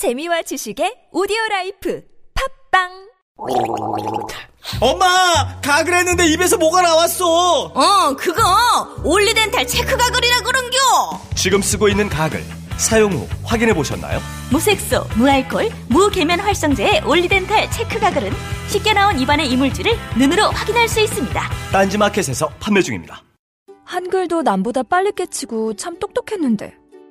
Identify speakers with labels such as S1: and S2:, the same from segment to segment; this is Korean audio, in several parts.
S1: 재미와 지식의 audio life 팟빵
S2: 엄마 가글 했는데 입에서 뭐가 나왔어
S3: 어, 그거 올리덴탈 체크 가글이라 그런겨.
S4: 지금 쓰고 있는 가글 사용 후 확인해 보셨나요?
S5: 무색소, 무알콜, 무계면 활성제의 올리덴탈 체크 가글은 쉽게 나온 입안의 이물질을 눈으로 확인할 수 있습니다.
S4: 딴지마켓에서 판매 중입니다.
S1: 한글도 남보다 빨리 깨치고 참 똑똑했는데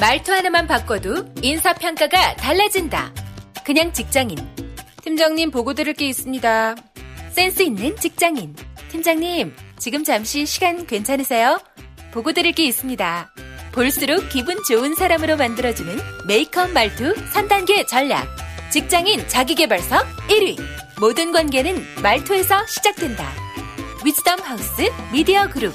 S6: 말투 하나만 바꿔도 인사평가가 달라진다. 그냥 직장인. 팀장님 보고 드릴 게 있습니다. 센스 있는 직장인. 팀장님, 지금 잠시 시간 괜찮으세요? 보고 드릴 게 있습니다. 볼수록 기분 좋은 사람으로 만들어주는 메이크업 말투 3단계 전략. 직장인 자기개발서 1위. 모든 관계는 말투에서 시작된다. 위즈덤 하우스 미디어 그룹.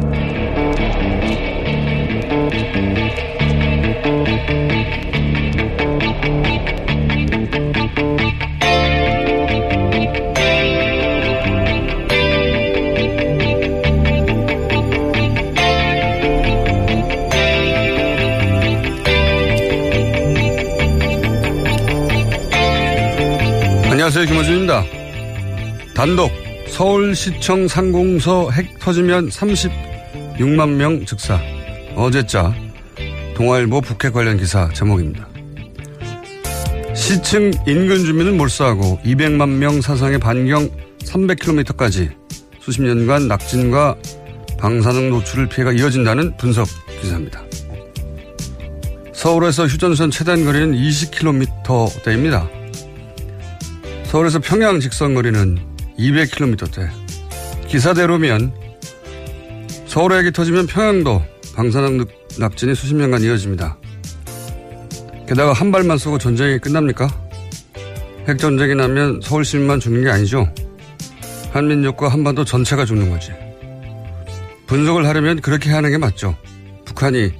S7: 안녕하세요. 김호준입니다. 단독 서울시청 상공서 핵 터지면 36만 명 즉사. 어제자 동아일보 북핵 관련 기사 제목입니다. 시층 인근 주민은 몰수하고 200만 명 사상의 반경 300km까지 수십 년간 낙진과 방사능 노출을 피해가 이어진다는 분석 기사입니다. 서울에서 휴전선 최단 거리는 20km대입니다. 서울에서 평양 직선 거리는 200km대. 기사대로면 서울에 핵이 터지면 평양도 방사능 낙진이 수십 년간 이어집니다. 게다가 한 발만 쏘고 전쟁이 끝납니까? 핵전쟁이 나면 서울 시민만 죽는 게 아니죠. 한민족과 한반도 전체가 죽는 거지. 분석을 하려면 그렇게 하는 게 맞죠. 북한이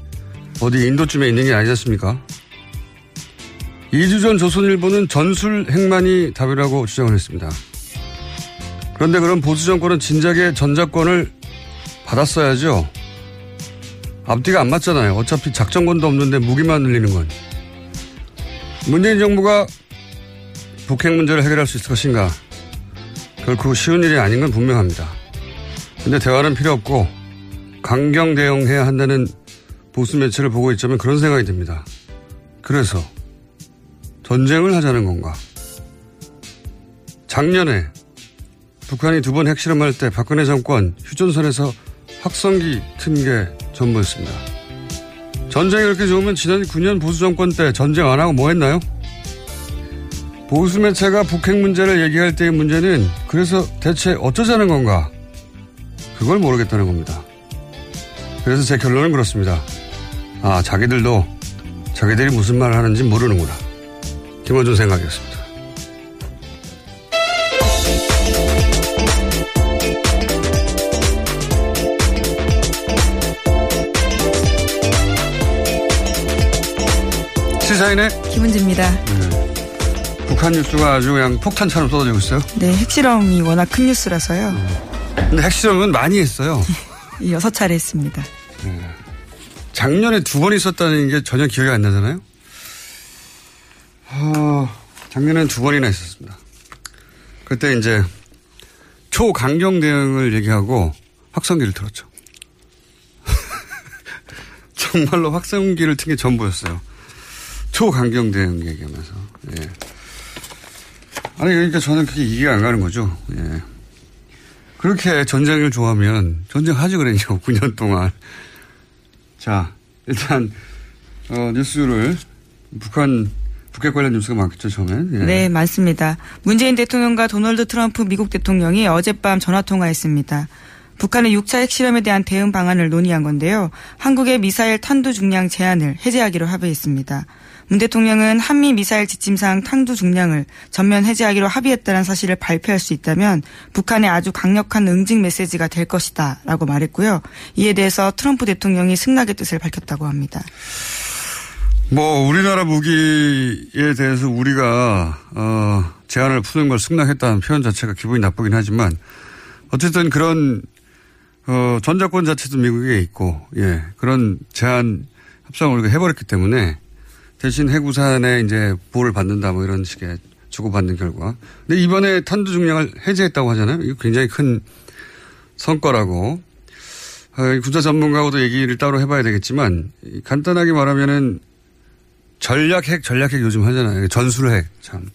S7: 어디 인도쯤에 있는 게 아니지 않습니까? 2주 전 조선일보는 전술 핵만이 답이라고 주장을 했습니다. 그런데 그럼 보수 정권은 진작에 전작권을 받았어야죠. 앞뒤가 안 맞잖아요. 어차피 작전권도 없는데 무기만 늘리는 건. 문재인 정부가 북핵 문제를 해결할 수 있을 것인가? 결코 쉬운 일이 아닌 건 분명합니다. 근데 대화는 필요 없고 강경 대응해야 한다는 보수 매체를 보고 있자면 그런 생각이 듭니다. 그래서 전쟁을 하자는 건가? 작년에 북한이 두 번 핵실험할 때 박근혜 정권 휴전선에서 확성기 튼 게 전부였습니다. 전쟁이 그렇게 좋으면 지난 9년 보수 정권 때 전쟁 안 하고 뭐 했나요? 보수 매체가 북핵 문제를 얘기할 때의 문제는 그래서 대체 어쩌자는 건가? 그걸 모르겠다는 겁니다. 그래서 제 결론은 그렇습니다. 아, 자기들도 자기들이 무슨 말을 하는지 모르는구나. 김원준 생각이었습니다. 시사인의
S8: 김은지입니다.
S7: 북한 뉴스가 아주 그냥 폭탄처럼 쏟아지고 있어요.
S8: 네, 핵실험이 워낙 큰 뉴스라서요.
S7: 근데 핵실험은 많이 했어요.
S8: 여섯 차례 했습니다.
S7: 작년에 두 번 있었다는 게 전혀 기억이 안 나잖아요. 어, 작년엔 두 번이나 있었습니다. 그때 이제 초강경 대응을 얘기하고 확성기를 틀었죠. 정말로 확성기를 튼 게 전부였어요. 초강경 대응 얘기하면서. 예. 아니, 그러니까 저는 그게 이해가 안 가는 거죠. 예. 그렇게 전쟁을 좋아하면 전쟁하지 그랬죠. 9년 동안. 자, 일단, 어, 뉴스를 북한, 북핵 관련 뉴스가 많겠죠, 처음엔. 예.
S8: 네, 많습니다. 문재인 대통령과 도널드 트럼프 미국 대통령이 어젯밤 전화 통화했습니다. 북한의 6차 핵실험에 대한 대응 방안을 논의한 건데요. 한국의 미사일 탄두 중량 제한을 해제하기로 합의했습니다. 문 대통령은 한미 미사일 지침상 탄두 중량을 전면 해제하기로 합의했다는 사실을 발표할 수 있다면 북한의 아주 강력한 응징 메시지가 될 것이다 라고 말했고요. 이에 대해서 트럼프 대통령이 승낙의 뜻을 밝혔다고 합니다.
S7: 뭐 우리나라 무기에 대해서 우리가 어, 제한을 푸는 걸 승낙했다는 표현 자체가 기분이 나쁘긴 하지만 어쨌든 그런 어, 전자권 자체도 미국에 있고 예 그런 제한 협상을 우리가 해버렸기 때문에 대신 해구산에 이제 보호를 받는다 뭐 이런 식의 주고받는 결과. 근데 이번에 탄두 중량을 해제했다고 하잖아요. 이거 굉장히 큰 성과라고. 어, 군사 전문가하고도 얘기를 따로 해봐야 되겠지만 간단하게 말하면은 전략핵, 전략핵 요즘 하잖아요. 전술핵, 참.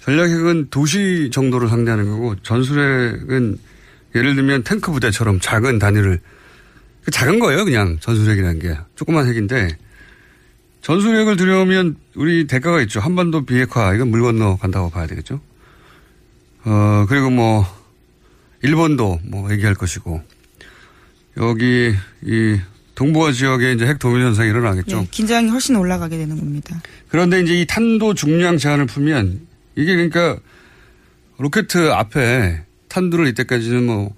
S7: 전략핵은 도시 정도를 상대하는 거고, 전술핵은 예를 들면 탱크 부대처럼 작은 단위를, 작은 거예요, 그냥 전술핵이라는 게. 조그만 핵인데, 전술핵을 들여오면 우리 대가가 있죠. 한반도 비핵화, 이건 물 건너 간다고 봐야 되겠죠. 어, 그리고 뭐, 일본도 뭐 얘기할 것이고, 여기, 이, 동북아 지역에 이제 핵 도민 현상이 일어나겠죠.
S8: 네, 긴장이 훨씬 올라가게 되는 겁니다.
S7: 그런데 이제 이 탄도 중량 제한을 풀면 이게 그러니까 로켓 앞에 탄두를 이때까지는 뭐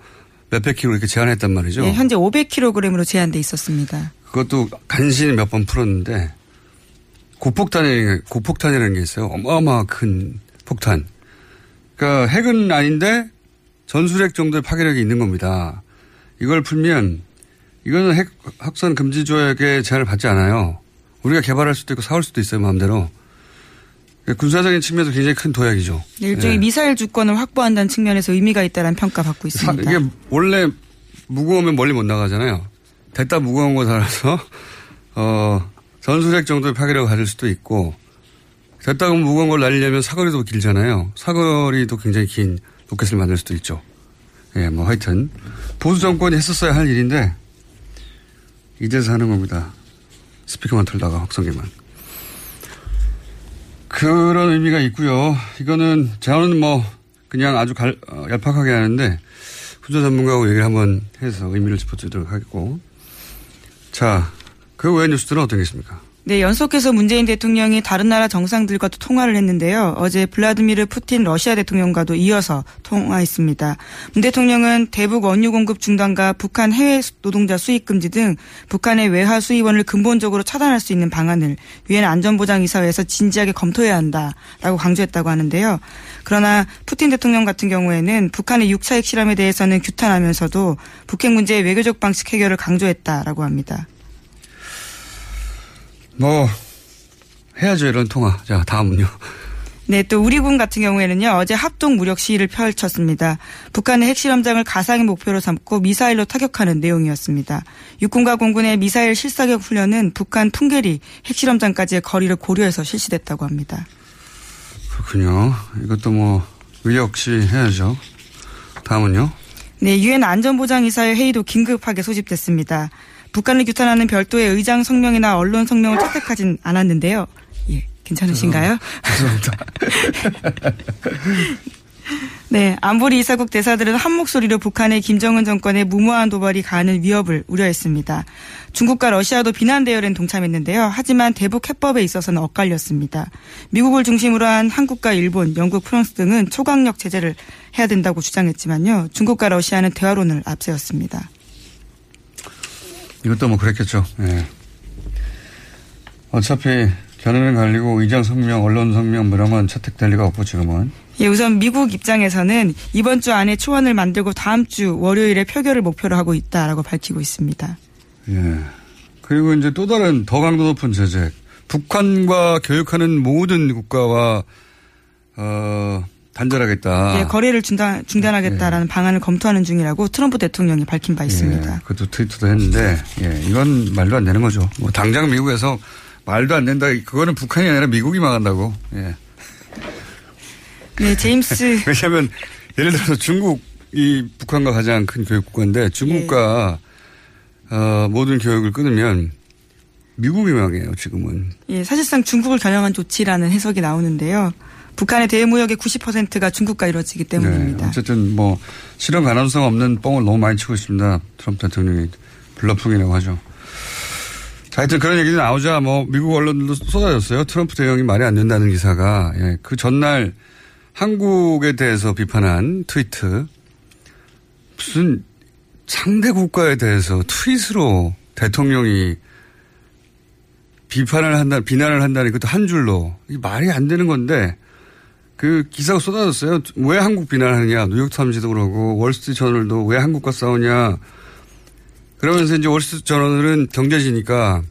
S7: 몇백 킬로 이렇게 제한했단 말이죠.
S8: 네, 현재 500kg으로 제한돼 있었습니다.
S7: 그것도 간신히 몇 번 풀었는데 고폭탄이 고폭탄이라는 게 있어요. 어마어마 큰 폭탄. 그러니까 핵은 아닌데 전술핵 정도의 파괴력이 있는 겁니다. 이걸 풀면 이거는 핵 확산 금지 조약에 제한을 받지 않아요. 우리가 개발할 수도 있고 사올 수도 있어요, 마음대로. 군사적인 측면에서 굉장히 큰 도약이죠.
S8: 네, 일종의
S7: 예.
S8: 미사일 주권을 확보한다는 측면에서 의미가 있다는 평가 받고
S7: 사-
S8: 있습니다.
S7: 이게 원래 무거우면 멀리 못 나가잖아요. 됐다 무거운 거 살아서 어 전술핵 정도의 파괴력을 가질 수도 있고 됐다고 무거운 걸 날리려면 사거리도 길잖아요. 사거리도 굉장히 긴 로켓을 만들 수도 있죠. 예, 뭐 하여튼 보수 정권이 했었어야 할 일인데 이제서 하는 겁니다. 스피커만 틀다가 확성기만. 그런 의미가 있고요. 이거는 저는 뭐 그냥 아주 갈, 어, 얄팍하게 하는데 군사 전문가하고 얘기를 한번 해서 의미를 짚어주도록 하겠고. 자, 그 외의 뉴스들은 어떤 게 있습니까?
S8: 네, 연속해서 문재인 대통령이 다른 나라 정상들과도 통화를 했는데요. 어제 블라디미르 푸틴 러시아 대통령과도 이어서 통화했습니다. 문 대통령은 대북 원유 공급 중단과 북한 해외 노동자 수입 금지 등 북한의 외화 수입원을 근본적으로 차단할 수 있는 방안을 유엔 안전보장이사회에서 진지하게 검토해야 한다라고 강조했다고 하는데요. 그러나 푸틴 대통령 같은 경우에는 북한의 6차 핵 실험에 대해서는 규탄하면서도 북핵 문제의 외교적 방식 해결을 강조했다라고 합니다.
S7: 뭐, 해야죠, 이런 통화. 자, 다음은요.
S8: 네, 또 우리 군 같은 경우에는요, 어제 합동 무력 시위를 펼쳤습니다. 북한의 핵실험장을 가상의 목표로 삼고 미사일로 타격하는 내용이었습니다. 육군과 공군의 미사일 실사격 훈련은 북한 풍계리 핵실험장까지의 거리를 고려해서 실시됐다고 합니다.
S7: 그렇군요. 이것도 뭐, 의역 시 해야죠. 다음은요.
S8: 네, 유엔 안전보장이사회 회의도 긴급하게 소집됐습니다. 북한을 규탄하는 별도의 의장 성명이나 언론 성명을 채택하진 않았는데요. 예, 괜찮으신가요?
S7: 죄송합니다.
S8: 네, 안보리 이사국 대사들은 한 목소리로 북한의 김정은 정권의 무모한 도발이 가하는 위협을 우려했습니다. 중국과 러시아도 비난 대열엔 동참했는데요. 하지만 대북 해법에 있어서는 엇갈렸습니다. 미국을 중심으로 한 한국과 일본, 영국, 프랑스 등은 초강력 제재를 해야 된다고 주장했지만요. 중국과 러시아는 대화론을 앞세웠습니다.
S7: 이것도 뭐 그랬겠죠. 예. 어차피 견해는 갈리고 의장 성명, 언론 성명 뭐건 채택될 리가 없고 지금은.
S8: 예, 우선 미국 입장에서는 이번 주 안에 초안을 만들고 다음 주 월요일에 표결을 목표로 하고 있다라고 밝히고 있습니다.
S7: 예. 그리고 이제 또 다른 더 강도 높은 제재. 북한과 교육하는 모든 국가와 어, 단절하겠다.
S8: 예, 거래를 중단, 중단하겠다라는 방안을 검토하는 중이라고 트럼프 대통령이 밝힌 바 있습니다.
S7: 예, 그것도 트위터도 했는데, 예, 이건 말도 안 되는 거죠. 뭐 당장 미국에서 말도 안 된다. 그거는 북한이 아니라 미국이 망한다고. 예.
S8: 네, 제임스.
S7: 왜냐하면 예를 들어서 중국이 북한과 가장 큰 교육국가인데 중국과
S8: 네.
S7: 어, 모든 교육을 끊으면 미국이 망해요. 지금은.
S8: 예, 사실상 중국을 겨냥한 조치라는 해석이 나오는데요. 북한의 대무역의 90%가 중국과 이루어지기 때문입니다.
S7: 네, 어쨌든 뭐 실현 가능성 없는 뻥을 너무 많이 치고 있습니다. 트럼프 대통령이 bluffing이라고 하죠. 자, 하여튼 그런 얘기도 나오자 뭐 미국 언론들도 쏟아졌어요. 트럼프 대통령이 말이 안 된다는 기사가 예, 그 전날 한국에 대해서 비판한 트위트 무슨 상대 국가에 대해서 트윗으로 대통령이 비판을 한다, 비난을 한다니 그것도 한 줄로 이 말이 안 되는 건데 그 기사가 쏟아졌어요. 왜 한국 비난하느냐. 뉴욕타임즈도 그러고 월스트리트 저널도 왜 한국과 싸우냐. 그러면서 이제 월스트리트 저널은 경제지니까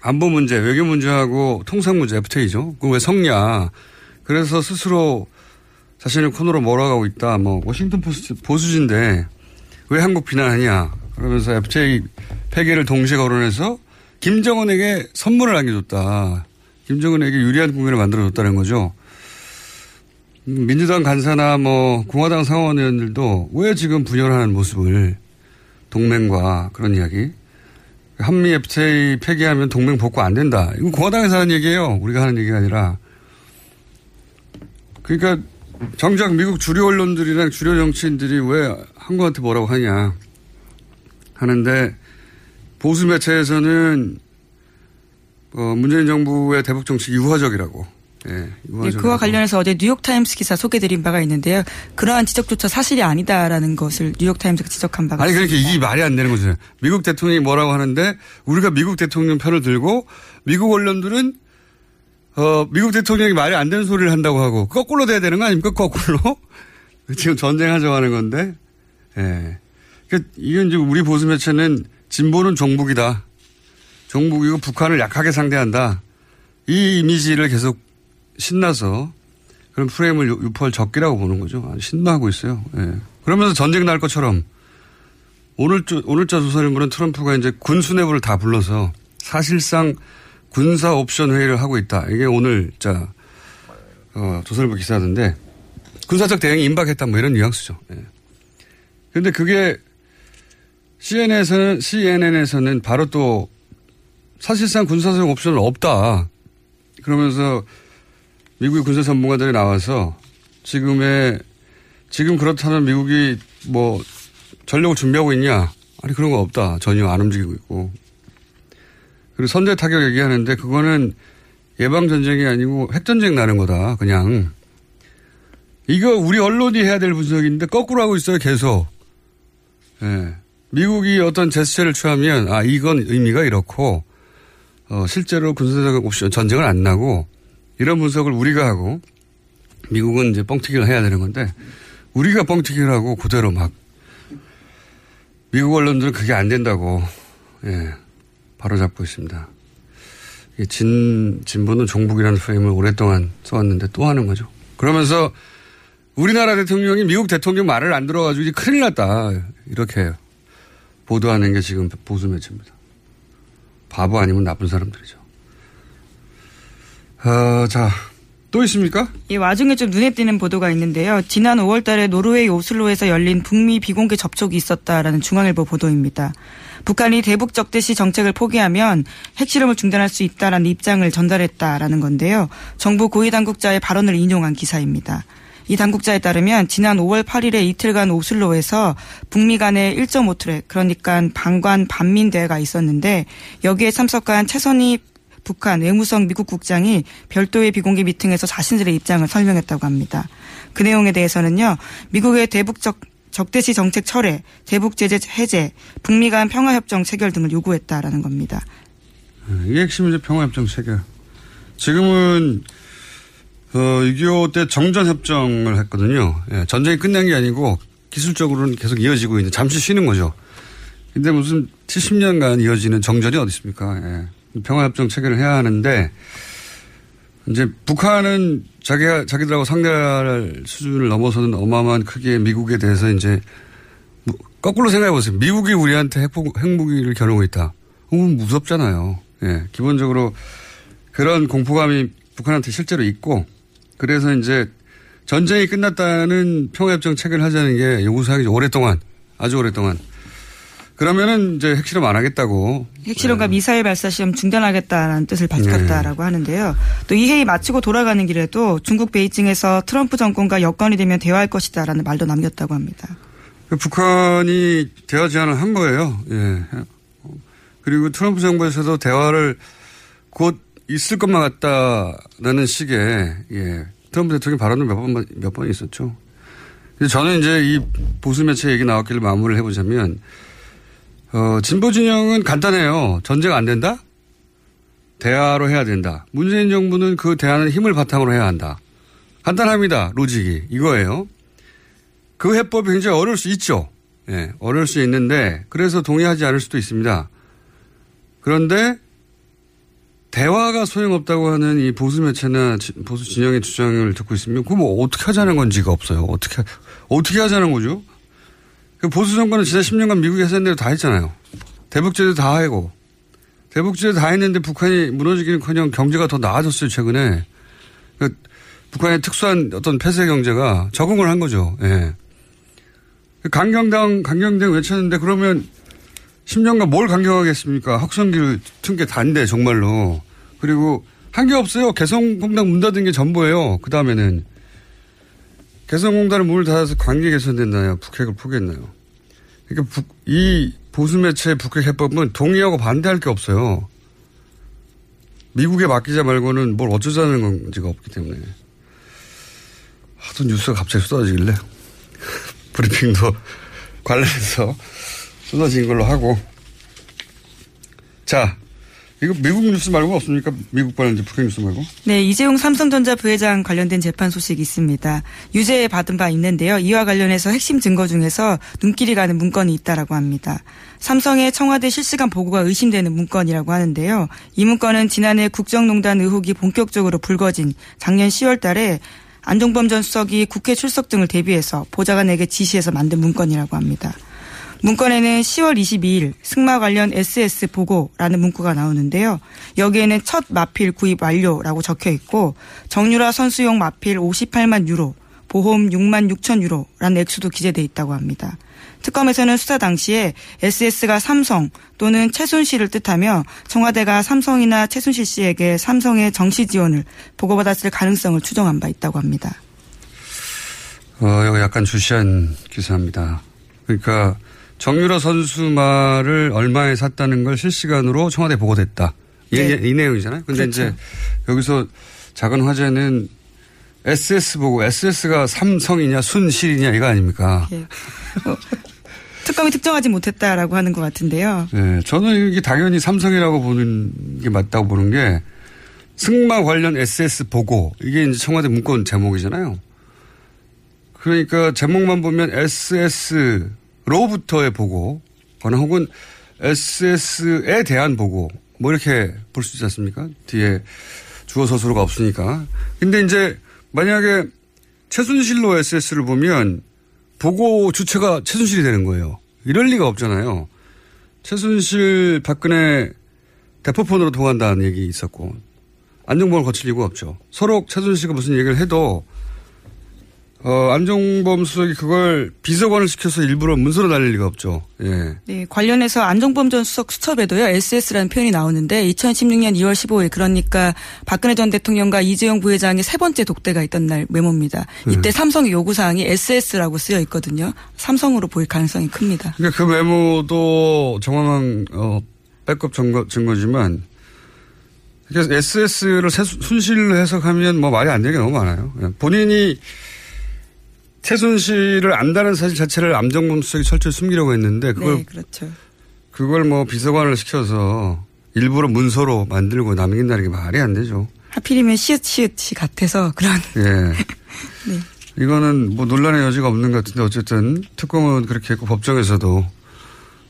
S7: 안보 문제, 외교 문제하고 통상 문제 FTA죠. 그왜 성냐. 그래서 스스로 자신을 코너로 몰아가고 있다. 뭐 워싱턴 포스트 보수진데 왜 한국 비난하냐. 그러면서 FTA 폐기를 동시에 거론해서 김정은에게 선물을 안겨줬다. 김정은에게 유리한 국면을 만들어줬다는 거죠. 민주당 간사나 뭐 공화당 상원 의원들도 왜 지금 분열하는 모습을 동맹과 그런 이야기. 한미 FTA 폐기하면 동맹 복구 안 된다. 이건 공화당에서 하는 얘기예요. 우리가 하는 얘기가 아니라. 그러니까 정작 미국 주류 언론들이랑 주류 정치인들이 왜 한국한테 뭐라고 하냐 하는데 보수 매체에서는 어, 문재인 정부의 대북 정책 유화적이라고. 예,
S8: 네,
S7: 유화적이라고.
S8: 그와 관련해서 어제 뉴욕타임스 기사 소개드린 바가 있는데요. 그러한 지적조차 사실이 아니다라는 것을 뉴욕타임스가 지적한 바가
S7: 아니
S8: 있습니다.
S7: 그러니까 이게 말이 안 되는 거죠. 미국 대통령이 뭐라고 하는데 우리가 미국 대통령 편을 들고 미국 언론들은 어 미국 대통령이 말이 안 되는 소리를 한다고 하고 거꾸로 돼야 되는 거 아닙니까? 거꾸로 지금 전쟁하자고 하는 건데. 예. 그러니까 이건 이제 우리 보수 매체는 진보는 종북이다. 종북이고 북한을 약하게 상대한다. 이 이미지를 계속 신나서 그런 프레임을 유- 유포할 적기라고 보는 거죠. 아주 신나하고 있어요. 예. 그러면서 전쟁 날 것처럼 오늘자, 오늘자 조선일보는 트럼프가 이제 군 수뇌부를 다 불러서 사실상 군사 옵션 회의를 하고 있다. 이게 오늘자 어, 조선일보 기사인데 군사적 대응이 임박했다 뭐 이런 뉘앙스죠. 예. 그런데 그게 CNN에서는 CNN에서는 바로 또 사실상 군사적 옵션은 없다. 그러면서 미국의 군사 전문가들이 나와서 지금의 지금 그렇다면 미국이 뭐 전력을 준비하고 있냐? 아니 그런 거 없다. 전혀 안 움직이고 있고. 그리고 선제 타격 얘기하는데 그거는 예방 전쟁이 아니고 핵 전쟁 나는 거다. 그냥 이거 우리 언론이 해야 될 분석인데 거꾸로 하고 있어요. 계속. 예. 미국이 어떤 제스처를 취하면 아 이건 의미가 이렇고 어, 실제로 군사적 옵션 전쟁은 안 나고 이런 분석을 우리가 하고 미국은 이제 뻥튀기를 해야 되는 건데 우리가 뻥튀기를 하고 그대로 막 미국 언론들은 그게 안 된다고 예, 바로 잡고 있습니다. 진 진보는 종북이라는 프레임을 오랫동안 써왔는데 또 하는 거죠. 그러면서 우리나라 대통령이 미국 대통령 말을 안 들어가지고 이제 큰일 났다 이렇게 보도하는 게 지금 보수 매체입니다. 바보 아니면 나쁜 사람들이죠. 어, 자, 또 있습니까?
S8: 이 와중에 좀 눈에 띄는 보도가 있는데요. 지난 5월 달에 노르웨이 오슬로에서 열린 북미 비공개 접촉이 있었다라는 중앙일보 보도입니다. 북한이 대북 적대시 정책을 포기하면 핵실험을 중단할 수 있다라는 입장을 전달했다라는 건데요. 정부 고위 당국자의 발언을 인용한 기사입니다. 이 당국자에 따르면 지난 5월 8일에 이틀간 오슬로에서 북미 간의 1.5트랙 그러니까 방관 반민 대회가 있었는데 여기에 참석한 최선희 북한 외무성 미국 국장이 별도의 비공개 미팅에서 자신들의 입장을 설명했다고 합니다. 그 내용에 대해서는요. 미국의 대북적 적대시 정책 철회, 대북 제재 해제, 북미 간 평화협정 체결 등을 요구했다라는 겁니다.
S7: 이게 핵심이죠. 평화협정 체결. 지금은 어, 6.25 때 정전협정을 했거든요. 예, 전쟁이 끝난 게 아니고 기술적으로는 계속 이어지고 있는 잠시 쉬는 거죠. 근데 무슨 70년간 이어지는 정전이 어디 있습니까? 예. 평화협정 체결을 해야 하는데 이제 북한은 자기가 자기들하고 상대할 수준을 넘어서는 어마어마한 크기의 미국에 대해서 이제 뭐 거꾸로 생각해 보세요. 미국이 우리한테 핵, 핵무기를 겨누고 있다. 어, 무섭잖아요. 예, 기본적으로 그런 공포감이 북한한테 실제로 있고 그래서 이제 전쟁이 끝났다는 평화협정 체결 하자는 게 요구사항이 오랫동안 아주 오랫동안 그러면은 이제 핵실험 안 하겠다고
S8: 핵실험과 미사일 발사 시험 중단하겠다라는 뜻을 밝혔다라고 하는데요. 또 이 회의 마치고 돌아가는 길에도 중국 베이징에서 트럼프 정권과 여건이 되면 대화할 것이다라는 말도 남겼다고 합니다.
S7: 그 북한이 대화 제안을 한 거예요. 예. 그리고 트럼프 정부에서도 대화를 곧 있을 것만 같다라는 식의 예. 트럼프 대통령 발언도 몇 번, 몇 번 있었죠. 저는 이제 이 보수 매체 얘기 나왔길래 마무리를 해보자면, 어, 진보 진영은 간단해요. 전쟁 안 된다? 대화로 해야 된다. 문재인 정부는 그 대화는 힘을 바탕으로 해야 한다. 간단합니다. 로직이. 이거예요. 그 해법이 굉장히 어려울 수 있죠. 예, 어려울 수 있는데, 그래서 동의하지 않을 수도 있습니다. 그런데, 대화가 소용없다고 하는 이 보수 매체나 보수 진영의 주장을 듣고 있으면, 그럼 뭐 어떻게 하자는 건지가 없어요. 어떻게, 어떻게 하자는 거죠? 그 보수 정권은 지난 10년간 미국이 하던 대로 다 했잖아요. 대북제도 다 하고, 대북제도 다 했는데 북한이 무너지기는 커녕 경제가 더 나아졌어요, 최근에. 그 북한의 특수한 어떤 폐쇄 경제가 적응을 한 거죠. 예. 강경당, 강경당 외쳤는데 그러면 10년간 뭘 강경하겠습니까? 학성기를 튼 게 단데, 정말로. 그리고 한 게 없어요. 개성공단 문 닫은 게 전부예요. 그 다음에는. 개성공단을 문을 닫아서 관계 개선됐나요? 북핵을 포기했나요? 그러니까 북, 이 보수 매체 북핵 해법은 동의하고 반대할 게 없어요. 미국에 맡기자 말고는 뭘 어쩌자는 건지가 없기 때문에. 하도 뉴스가 갑자기 쏟아지길래. 브리핑도 관련해서 쏟아진 걸로 하고. 자, 이거 미국 뉴스 말고 없습니까? 미국 관련된 북핵 뉴스 말고?
S8: 네, 이재용 삼성전자 부회장 관련된 재판 소식이 있습니다. 유죄 받은 바 있는데요. 이와 관련해서 핵심 증거 중에서 눈길이 가는 문건이 있다라고 합니다. 삼성의 청와대 실시간 보고가 의심되는 문건이라고 하는데요. 이 문건은 지난해 국정농단 의혹이 본격적으로 불거진 작년 10월 달에 안종범 전 수석이 국회 출석 등을 대비해서 보좌관에게 지시해서 만든 문건이라고 합니다. 문건에는 10월 22일 승마 관련 SS 보고라는 문구가 나오는데요. 여기에는 첫 마필 구입 완료라고 적혀 있고 정유라 선수용 마필 58만 유로, 보험 6만 6천 유로라는 액수도 기재돼 있다고 합니다. 특검에서는 수사 당시에 SS가 삼성 또는 최순실을 뜻하며 청와대가 삼성이나 최순실 씨에게 삼성의 정시 지원을 보고받았을 가능성을 추정한 바 있다고 합니다.
S7: 어, 이거 약간 주시한 기사입니다. 그러니까 정유라 선수 말을 얼마에 샀다는 걸 실시간으로 청와대 보고됐다. 이,
S8: 네.
S7: 이 내용이잖아요. 근데
S8: 그렇죠.
S7: 이제 여기서 작은 화제는 SS 보고 SS가 삼성이냐 순실이냐 이거 아닙니까?
S8: 예. 어, 특검이 특정하지 못했다라고 하는 것 같은데요.
S7: 네, 저는 이게 당연히 삼성이라고 보는 게 맞다고 보는 게 승마 관련 SS 보고 이게 이제 청와대 문건 제목이잖아요. 그러니까 제목만 보면 SS 로부터의 보고거나 혹은 SS에 대한 보고 뭐 이렇게 볼 수 있지 않습니까? 뒤에 주어 서술어가 없으니까. 근데 이제 만약에 최순실로 SS를 보면 보고 주체가 최순실이 되는 거예요. 이럴 리가 없잖아요. 최순실 박근혜 대포폰으로 통한다는 얘기 있었고 안정범을 거칠 이유가 없죠. 서로 최순실과 무슨 얘기를 해도 어, 안종범 수석이 그걸 비서관을 시켜서 일부러 문서로 날릴 리가 없죠. 예.
S8: 네, 관련해서 안종범 전 수석 수첩에도요, SS라는 표현이 나오는데, 2016년 2월 15일, 그러니까 박근혜 전 대통령과 이재용 부회장의 세 번째 독대가 있던 날 메모입니다. 이때 삼성의 요구사항이 SS라고 쓰여 있거든요. 삼성으로 보일 가능성이 큽니다.
S7: 그러니까 그 메모도 정황한, 어, 백업 증거, 증거지만, 그러니까 SS를 순실로 해석하면 뭐 말이 안 되는 게 너무 많아요. 예. 본인이 최순실을 안다는 사실 자체를 암정범 수석이 철저히 숨기려고 했는데 그걸
S8: 네, 그렇죠.
S7: 그걸 뭐 비서관을 시켜서 일부러 문서로 만들고 남긴다는 게 말이 안 되죠.
S8: 하필이면 시읒시읒이 같아서 그런.
S7: 예.
S8: 네.
S7: 이거는 뭐 논란의 여지가 없는 것 같은데 어쨌든 특검은 그렇게 했고 법정에서도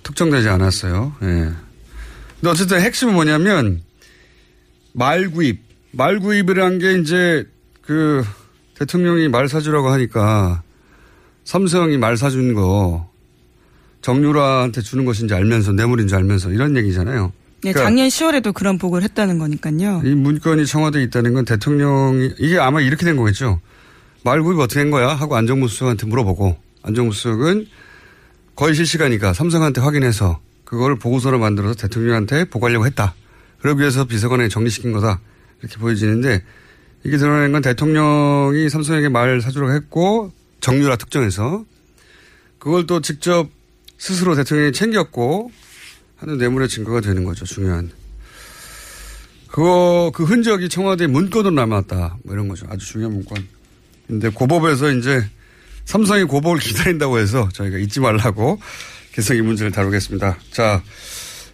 S7: 특정되지 않았어요. 예. 근데 어쨌든 핵심은 뭐냐면 말 구입. 말 구입이란 게 이제 그 대통령이 말 사주라고 하니까 삼성이 말 사준 거 정유라한테 주는 것인지 알면서 뇌물인 줄 알면서 이런 얘기잖아요.
S8: 네,
S7: 그러니까
S8: 작년 10월에도 그런 보고를 했다는 거니까요.
S7: 이 문건이 청와대에 있다는 건 대통령이 이게 아마 이렇게 된 거겠죠. 말 구입 어떻게 된 거야? 하고 안정무 수석한테 물어보고 안정무 수석은 거의 실시간이니까 삼성한테 확인해서 그걸 보고서로 만들어서 대통령한테 보고하려고 했다. 그러기 위해서 비서관에 정리시킨 거다. 이렇게 보여지는데 이게 드러낸 건 대통령이 삼성에게 말 사주라고 했고 정유라 특정해서 그걸 또 직접 스스로 대통령이 챙겼고 하는 뇌물의 증거가 되는 거죠. 중요한. 그거 그 흔적이 청와대 문건으로 남았다. 뭐 이런 거죠. 아주 중요한 문건. 근데 고법에서 이제 삼성이 고법을 기다린다고 해서 저희가 잊지 말라고 계속 이 문제를 다루겠습니다. 자,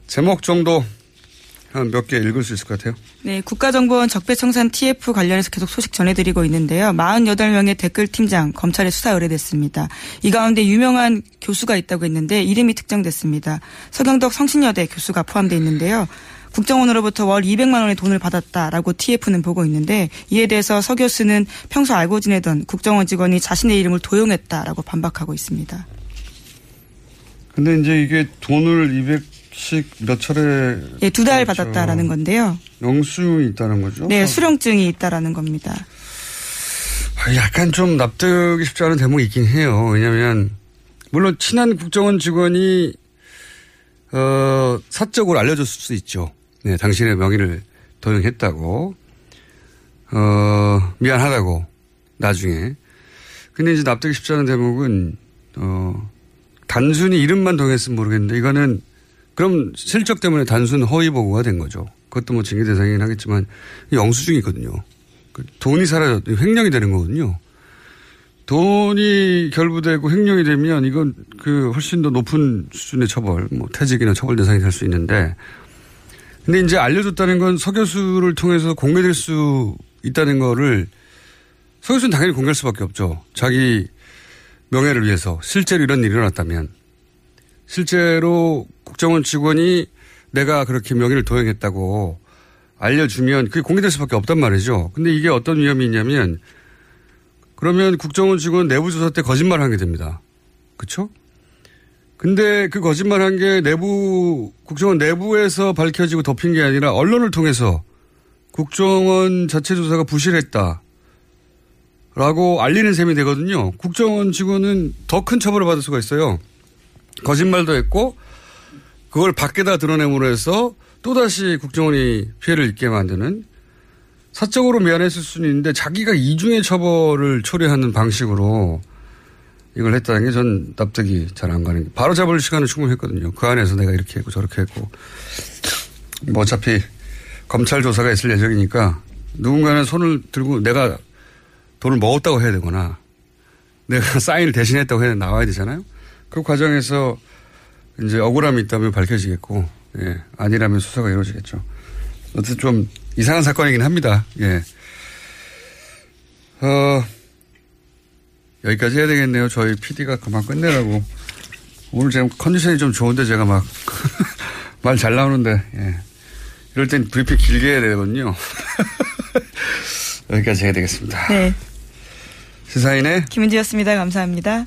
S7: 제목 정도 한 몇 개 읽을 수 있을 것 같아요.
S8: 네, 국가정보원 적폐청산 TF 관련해서 계속 소식 전해드리고 있는데요. 48명의 댓글 팀장 검찰에 수사 의뢰됐습니다. 이 가운데 유명한 교수가 있다고 했는데 이름이 특정됐습니다. 서경덕 성신여대 교수가 포함되어 있는데요. 국정원으로부터 월 200만 원의 돈을 받았다라고 TF는 보고 있는데 이에 대해서 서 교수는 평소 알고 지내던 국정원 직원이 자신의 이름을 도용했다라고 반박하고 있습니다.
S7: 근데 이제 이게 돈을 200 씩몇 차례
S8: 예, 두달
S7: 그렇죠.
S8: 받았다라는 건데요.
S7: 영수증이 있다는 거죠.
S8: 네, 수령증이 있다라는 겁니다.
S7: 아, 약간 좀 납득이 쉽지 않은 대목이 있긴 해요. 왜냐하면 물론 친한 국정원 직원이 어, 사적으로 알려줬을 수 있죠. 네, 당신의 명의를 도용했다고 어, 미안하다고 나중에. 근데 이제 납득이 쉽지 않은 대목은 어, 단순히 이름만 도용했으면 모르겠는데 이거는 그럼 실적 때문에 단순 허위 보고가 된 거죠. 그것도 뭐 징계 대상이긴 하겠지만 영수증이거든요. 그 돈이 사라졌, 횡령이 되는 거거든요. 돈이 결부되고 횡령이 되면 이건 그 훨씬 더 높은 수준의 처벌, 뭐 퇴직이나 처벌 대상이 될 수 있는데 근데 이제 알려줬다는 건 서 교수를 통해서 공개될 수 있다는 거를 서 교수는 당연히 공개할 수밖에 없죠. 자기 명예를 위해서 실제로 이런 일이 일어났다면 실제로 국정원 직원이 내가 그렇게 명예를 도용했다고 알려주면 그게 공개될 수밖에 없단 말이죠. 근데 이게 어떤 위험이 있냐면 그러면 국정원 직원 내부 조사 때 거짓말 한게 됩니다. 그렇죠? 근데 그 거짓말 한 게 내부 국정원 내부에서 밝혀지고 덮인 게 아니라 언론을 통해서 국정원 자체 조사가 부실했다. 라고 알리는 셈이 되거든요. 국정원 직원은 더 큰 처벌을 받을 수가 있어요. 거짓말도 했고 그걸 밖에다 드러냄으로 해서 또다시 국정원이 피해를 입게 만드는 사적으로 미안했을 수는 있는데 자기가 이중의 처벌을 초래하는 방식으로 이걸 했다는 게 전 납득이 잘 안 가는 게 바로 잡을 시간은 충분히 했거든요. 그 안에서 내가 이렇게 했고 저렇게 했고 뭐 어차피 검찰 조사가 있을 예정이니까 누군가는 손을 들고 내가 돈을 먹었다고 해야 되거나 내가 사인을 대신했다고 해야 나와야 되잖아요. 그 과정에서 이제 억울함이 있다면 밝혀지겠고 예, 아니라면 수사가 이루어지겠죠. 어쨌든 좀 이상한 사건이긴 합니다. 예. 어, 여기까지 해야 되겠네요. 저희 PD가 그만 끝내라고. 오늘 지금 컨디션이 좀 좋은데 제가 막 말 잘 나오는데, 예. 이럴 땐 브리핑 길게 해야 되거든요. 여기까지 해야 되겠습니다.
S8: 네.
S7: 시사인의
S8: 김은지였습니다. 감사합니다.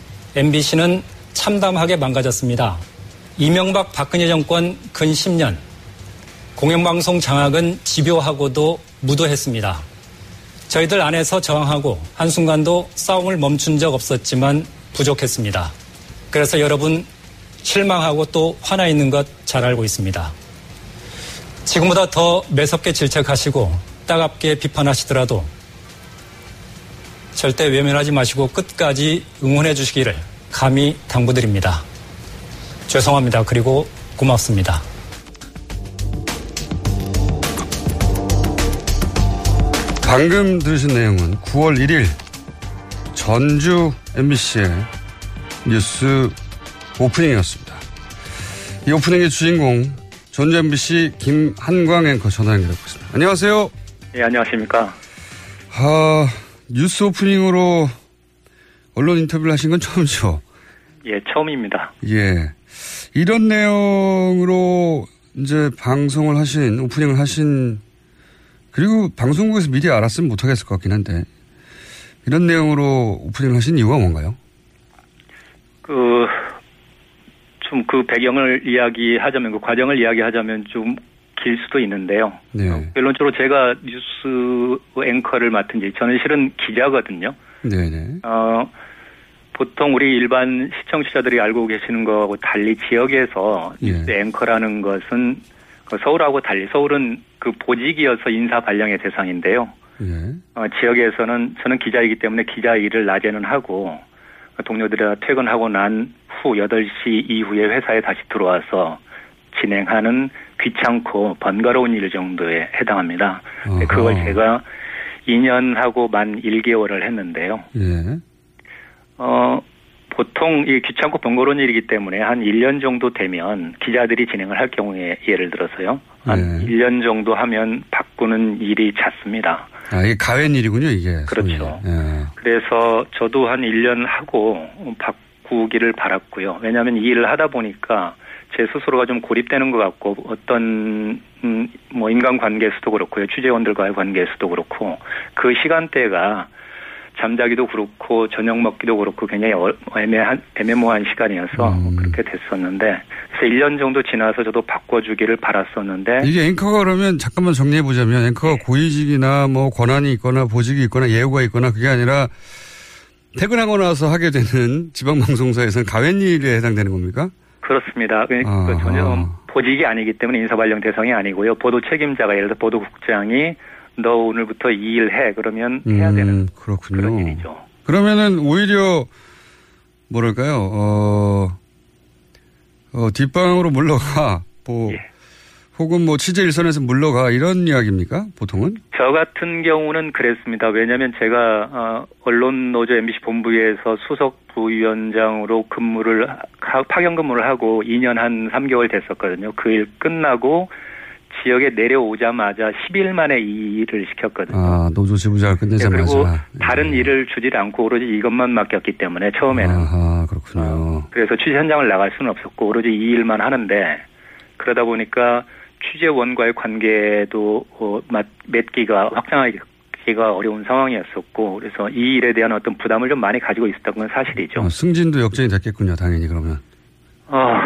S9: MBC는 참담하게 망가졌습니다. 이명박 박근혜 정권 근 10년 공영방송 장악은 집요하고도 무도했습니다. 저희들 안에서 저항하고 한순간도 싸움을 멈춘 적 없었지만 부족했습니다. 그래서 여러분 실망하고 또 화나 있는 것 잘 알고 있습니다. 지금보다 더 매섭게 질책하시고 따갑게 비판하시더라도 절대 외면하지 마시고 끝까지 응원해 주시기를 감히 당부드립니다. 죄송합니다. 그리고 고맙습니다.
S7: 방금 들으신 내용은 9월 1일 전주 MBC의 뉴스 오프닝이었습니다. 이 오프닝의 주인공 전주 MBC 김한광 앵커 전화 연결해보겠습니다. 안녕하세요.
S10: 예, 안녕하십니까.
S7: 아, 뉴스 오프닝으로 언론 인터뷰를 하신 건 처음이죠?
S10: 예, 처음입니다.
S7: 예. 이런 내용으로 이제 방송을 하신, 오프닝을 하신, 그리고 방송국에서 미리 알았으면 못하겠을 것 같긴 한데, 이런 내용으로 오프닝을 하신 이유가 뭔가요?
S10: 그, 좀 그 배경을 이야기하자면, 그 과정을 이야기하자면 좀 길 수도 있는데요.
S7: 네.
S10: 결론적으로 제가 뉴스 앵커를 맡은 지, 저는 실은 기자거든요.
S7: 네네.
S10: 어, 보통 우리 일반 시청자들이 알고 계시는 거하고 달리 지역에서
S7: 예.
S10: 뉴스 앵커라는 것은 그 서울하고 달리 서울은 그 보직이어서 인사 발령의 대상인데요.
S7: 예.
S10: 어, 지역에서는 저는 기자이기 때문에 기자 일을 낮에는 하고 동료들이 퇴근하고 난 후 8시 이후에 회사에 다시 들어와서 진행하는 귀찮고 번거로운 일 정도에 해당합니다.
S7: 어허.
S10: 그걸 제가 2년 하고 만 1개월을 했는데요.
S7: 예.
S10: 어, 보통 이 귀찮고 번거로운 일이기 때문에 한 1년 정도 되면 기자들이 진행을 할 경우에 예를 들어서요. 한
S7: 네.
S10: 1년 정도 하면 바꾸는 일이 잦습니다.
S7: 아, 이게 가웬 일이군요, 이게.
S10: 그렇죠.
S7: 예.
S10: 그래서 저도 한 1년 하고 바꾸기를 바랐고요. 왜냐하면 이 일을 하다 보니까 제 스스로가 좀 고립되는 것 같고 어떤 음, 뭐 인간관계에서도 그렇고요. 취재원들과의 관계에서도 그렇고 그 시간대가 잠자기도 그렇고 저녁 먹기도 그렇고 굉장히 어- 애매한 애매모호한 시간이어서 그렇게 됐었는데 그래서 1년 정도 지나서 저도 바꿔주기를 바랐었는데
S7: 이게 앵커가 그러면 잠깐만 정리해 보자면 앵커가
S10: 네.
S7: 고위직이나 뭐 권한이 있거나 보직이 있거나 예우가 있거나 그게 아니라 퇴근하고 나서 하게 되는 지방방송사에서는 가웬 일에 해당되는 겁니까?
S10: 그렇습니다. 그
S7: 아하.
S10: 전혀 보직이 아니기 때문에 인사발령 대상이 아니고요. 보도 책임자가 예를 들어 보도국장이 너 오늘부터 이 일 해 그러면 해야 되는
S7: 음, 그렇군요.
S10: 그런 일이죠.
S7: 그러면은 오히려 뭐랄까요? 어, 어 뒷방으로 물러가 뭐
S10: 예.
S7: 혹은 뭐 취재 일선에서 물러가 이런 이야기입니까? 보통은?
S10: 저 같은 경우는 그랬습니다. 왜냐하면 제가 어, 언론 노조 MBC 본부에서 수석 부위원장으로 근무를 하- 파견 근무를 하고 2년 한 3개월 됐었거든요. 그 일 끝나고 지역에 내려오자마자 10일 만에 이 일을 시켰거든요.
S7: 아 노조 지부장을
S10: 네, 그리고
S7: 끝내자마자.
S10: 다른 일을 주지 않고 오로지 이것만 맡겼기 때문에 처음에는
S7: 아하 그렇군요.
S10: 그래서 취재 현장을 나갈 수는 없었고 오로지 이 일만 하는데 그러다 보니까 취재원과의 관계도 어, 마- 맺기가 확장하기가 어려운 상황이었었고 그래서 이 일에 대한 어떤 부담을 좀 많이 가지고 있었던 건 사실이죠.
S7: 어, 승진도 역전이 됐겠군요, 당연히 그러면.
S10: 어,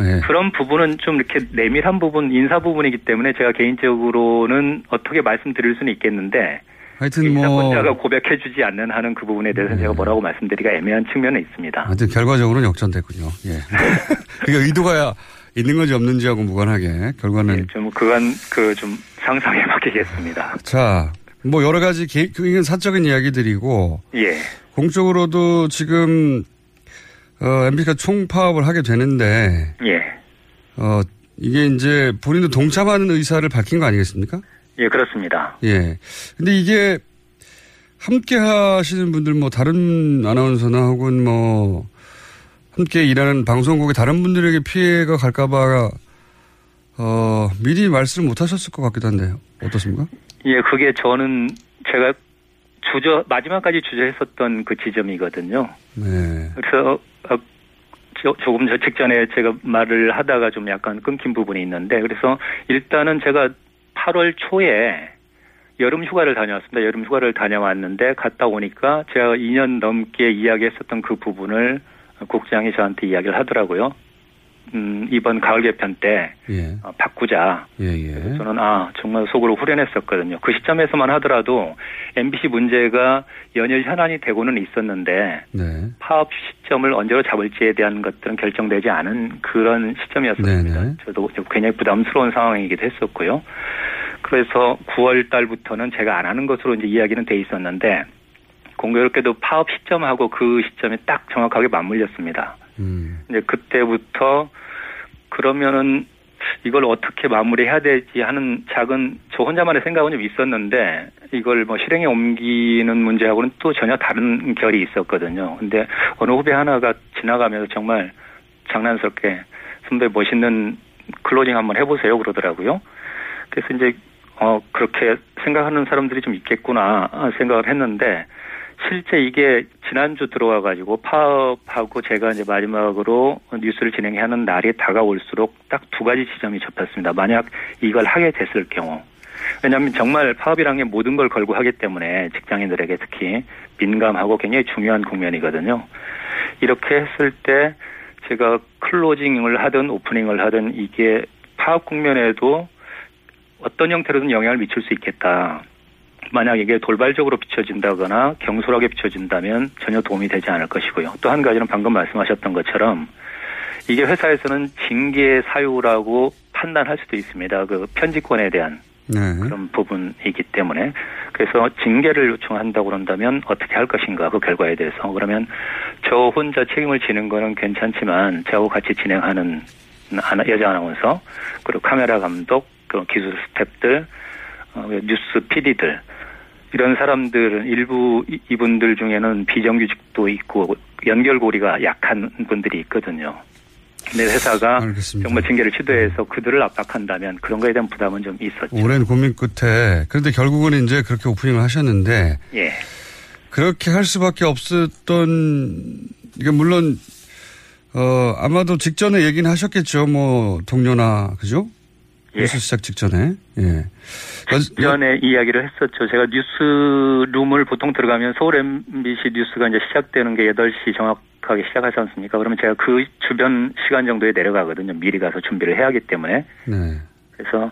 S7: 예.
S10: 그런 부분은 좀 이렇게 내밀한 부분, 인사 부분이기 때문에 제가 개인적으로는 어떻게 말씀드릴 수는 있겠는데
S7: 하여튼 뭐
S10: 인사권자가 고백해주지 않는 하는 그 부분에 대해서 는 제가 뭐라고 말씀드리기가 애매한 측면은 있습니다.
S7: 하여튼 결과적으로는 역전됐군요. 예. 그게 의도가 있는 건지 없는지하고 무관하게 결과는
S10: 좀 그건 그좀 상상에 맡기겠습니다.
S7: 자, 뭐 여러 가지 개, 그 이건 사적인 이야기들이고
S10: 예.
S7: 공적으로도 지금 어, MBC가 총파업을 하게 되는데
S10: 예.
S7: 어, 이게 이제 본인도 동참하는 의사를 밝힌 거 아니겠습니까?
S10: 예, 그렇습니다.
S7: 예. 근데 이게 함께 하시는 분들 뭐 다른 아나운서나 혹은 뭐 함께 일하는 방송국의 다른 분들에게 피해가 갈까봐 어, 미리 말씀을 못 하셨을 것 같기도 한데요. 어떻습니까?
S10: 예, 그게 저는 제가 주저 마지막까지 주저했었던 그 지점이거든요.
S7: 네.
S10: 그래서 어, 저- 조금 저 직전에 제가 말을 하다가 좀 약간 끊긴 부분이 있는데 그래서 일단은 제가 8월 초에 여름 휴가를 다녀왔습니다. 여름 휴가를 다녀왔는데 갔다 오니까 제가 2년 넘게 이야기했었던 그 부분을 국장이 저한테 이야기를 하더라고요. 음, 이번 가을 개편 때
S7: 예.
S10: 어, 바꾸자.
S7: 예, 예.
S10: 저는 아 정말 속으로 후련했었거든요. 그 시점에서만 하더라도 MBC 문제가 연일 현안이 되고는 있었는데
S7: 네.
S10: 파업 시점을 언제로 잡을지에 대한 것들은 결정되지 않은 그런 시점이었습니다.
S7: 네네.
S10: 저도 굉장히 부담스러운 상황이기도 했었고요. 그래서 9월 달부터는 제가 안 하는 것으로 이제 이야기는 돼 있었는데 공교롭게도 파업 시점하고 그 시점이 딱 정확하게 맞물렸습니다.
S7: 음.
S10: 이제 그때부터 그러면은 이걸 어떻게 마무리해야 되지 하는 작은 저 혼자만의 생각은 좀 있었는데 이걸 뭐 실행에 옮기는 문제하고는 또 전혀 다른 결이 있었거든요. 근데 어느 후배 하나가 지나가면서 정말 장난스럽게 선배 멋있는 closing 한번 해보세요 그러더라고요. 그래서 이제 어 그렇게 생각하는 사람들이 좀 있겠구나 생각을 했는데 실제 이게 지난주 들어와 가지고 파업하고 제가 이제 마지막으로 뉴스를 진행하는 날이 다가올수록 딱 두 가지 지점이 접혔습니다. 만약 이걸 하게 됐을 경우. 왜냐하면 정말 파업이란 게 모든 걸 걸고 하기 때문에 직장인들에게 특히 민감하고 굉장히 중요한 국면이거든요. 이렇게 했을 때 제가 클로징을 하든 오프닝을 하든 이게 파업 국면에도 어떤 형태로든 영향을 미칠 수 있겠다. 만약 이게 돌발적으로 비춰진다거나 경솔하게 비춰진다면 전혀 도움이 되지 않을 것이고요. 또 한 가지는 방금 말씀하셨던 것처럼 이게 회사에서는 징계 사유라고 판단할 수도 있습니다. 그 편집권에 대한
S7: 네.
S10: 그런 부분이기 때문에 그래서 징계를 요청한다고 그런다면 어떻게 할 것인가 그 결과에 대해서 그러면 저 혼자 책임을 지는 거는 괜찮지만 저하고 같이 진행하는 여자 아나운서 그리고 카메라 감독 그 기술 스탭들 어, 뉴스 PD들 이런 사람들은 일부 이- 이분들 중에는 비정규직도 있고 연결고리가 약한 분들이 있거든요. 근데 회사가 정말 징계를 시도해서 그들을 압박한다면 그런 거에 대한 부담은 좀 있었죠.
S7: 오랜 고민 끝에 그런데 결국은 이제 그렇게 오프닝을 하셨는데
S10: 예.
S7: 그렇게 할 수밖에 없었던 이게 물론 어 아마도 직전에 얘기는 하셨겠죠. 뭐 동료나 그죠?
S10: 예.
S7: 뉴스 시작 직전에 예.
S10: 전에 이야기를 했었죠. 제가 뉴스룸을 보통 들어가면 서울 MBC 뉴스가 이제 시작되는 게 8시 정확하게 시작하지 않습니까? 그러면 제가 그 주변 시간 정도에 내려가거든요. 미리 가서 준비를 해야 하기 때문에.
S7: 네.
S10: 그래서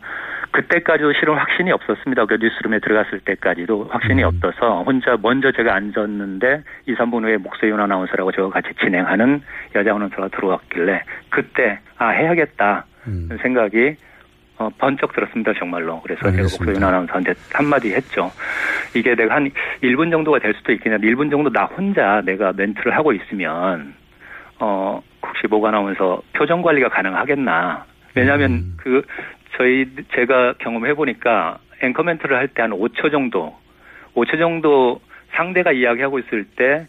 S10: 그때까지도 실은 확신이 없었습니다. 그 뉴스룸에 들어갔을 때까지도 확신이 없어서 혼자 먼저 제가 앉았는데 2, 3분 후에 목소윤 아나운서라고 저와 같이 진행하는 여자 아나운서가 들어왔길래 그때 아 해야겠다 생각이 어, 번쩍 들었습니다 정말로. 그래서 제가 목소윤 아나운서한테 한마디 했죠. 이게 내가 한 1분 정도가 될 수도 있겠는데 1분 정도 나 혼자 내가 멘트를 하고 있으면 어 혹시 목 아나운서 표정 관리가 가능하겠나? 왜냐하면 그 저희 제가 경험해 보니까 앵커 멘트를 할 때 한 5초 정도, 5초 정도 상대가 이야기하고 있을 때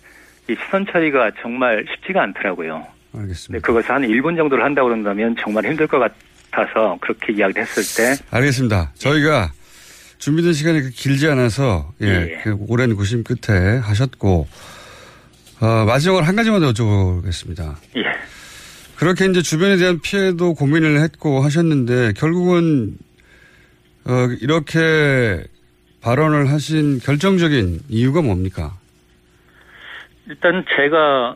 S10: 이 시선 처리가 정말 쉽지가 않더라고요.
S7: 알겠습니다.
S10: 그것을 한 1분 정도를 한다고 그런다면 정말 힘들 것 같아 서 그렇게 이야기를 했을 때
S7: 알겠습니다. 저희가 준비된 시간이 그렇게 길지 않아서 예, 그 오랜 구심 끝에 하셨고 어, 마지막으로 한 가지만 더 여쭤보겠습니다.
S10: 예.
S7: 그렇게 이제 주변에 대한 피해도 고민을 했고 하셨는데 결국은 어, 이렇게 발언을 하신 결정적인 이유가 뭡니까?
S10: 일단 제가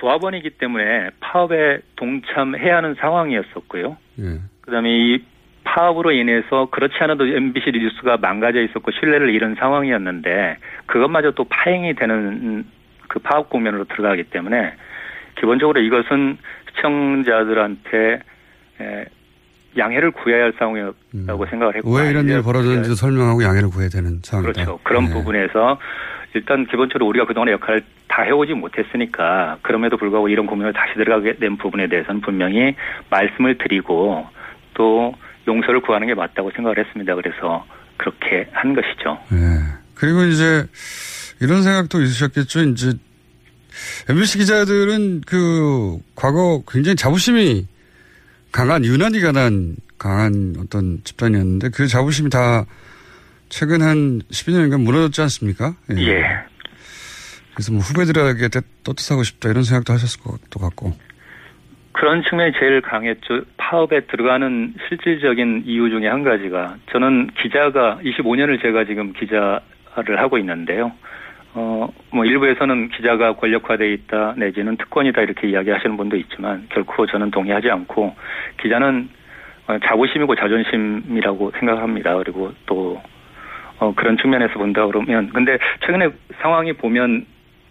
S10: 조합원이기 때문에 파업에 동참해야 하는 상황이었었고요.
S7: 예.
S10: 그다음에 이 파업으로 인해서 그렇지 않아도 MBC 뉴스가 망가져 있었고 신뢰를 잃은 상황이었는데 그것마저 또 파행이 되는 그 파업 국면으로 들어가기 때문에 기본적으로 이것은 시청자들한테 에, 양해를 구해야 할 상황이었다고 생각을 했고
S7: 왜 이런 일이 벌어졌는지도 설명하고 양해를 구해야 되는 상황이다.
S10: 그렇죠. 그런
S7: 예.
S10: 부분에서 일단 기본적으로 우리가 그동안의 역할을 다 해오지 못했으니까 그럼에도 불구하고 이런 고민을 다시 들어가게 된 부분에 대해서는 분명히 말씀을 드리고 또 용서를 구하는 게 맞다고 생각을 했습니다. 그래서 그렇게 한 것이죠.
S7: 예. 그리고 이제 이런 생각도 있으셨겠죠. 이제 MBC 기자들은 그 과거 굉장히 자부심이 강한 유난히 강한 강한 어떤 집단이었는데 그 자부심이 다 최근 한 12년간 무너졌지 않습니까?
S10: 예.
S7: 그래서 뭐 후배들에게 떳떳하고 싶다 이런 생각도 하셨을 것도 같고.
S10: 그런 측면이 제일 강했죠. 파업에 들어가는 실질적인 이유 중에 한 가지가 저는 기자가 25년을 제가 지금 기자를 하고 있는데요. 어, 뭐 일부에서는 기자가 권력화돼 있다 내지는 특권이다 이렇게 이야기하시는 분도 있지만 결코 저는 동의하지 않고 기자는 어, 자부심이고 자존심이라고 생각합니다. 그리고 또 어, 그런 측면에서 본다 그러면 근데 최근에 상황이 보면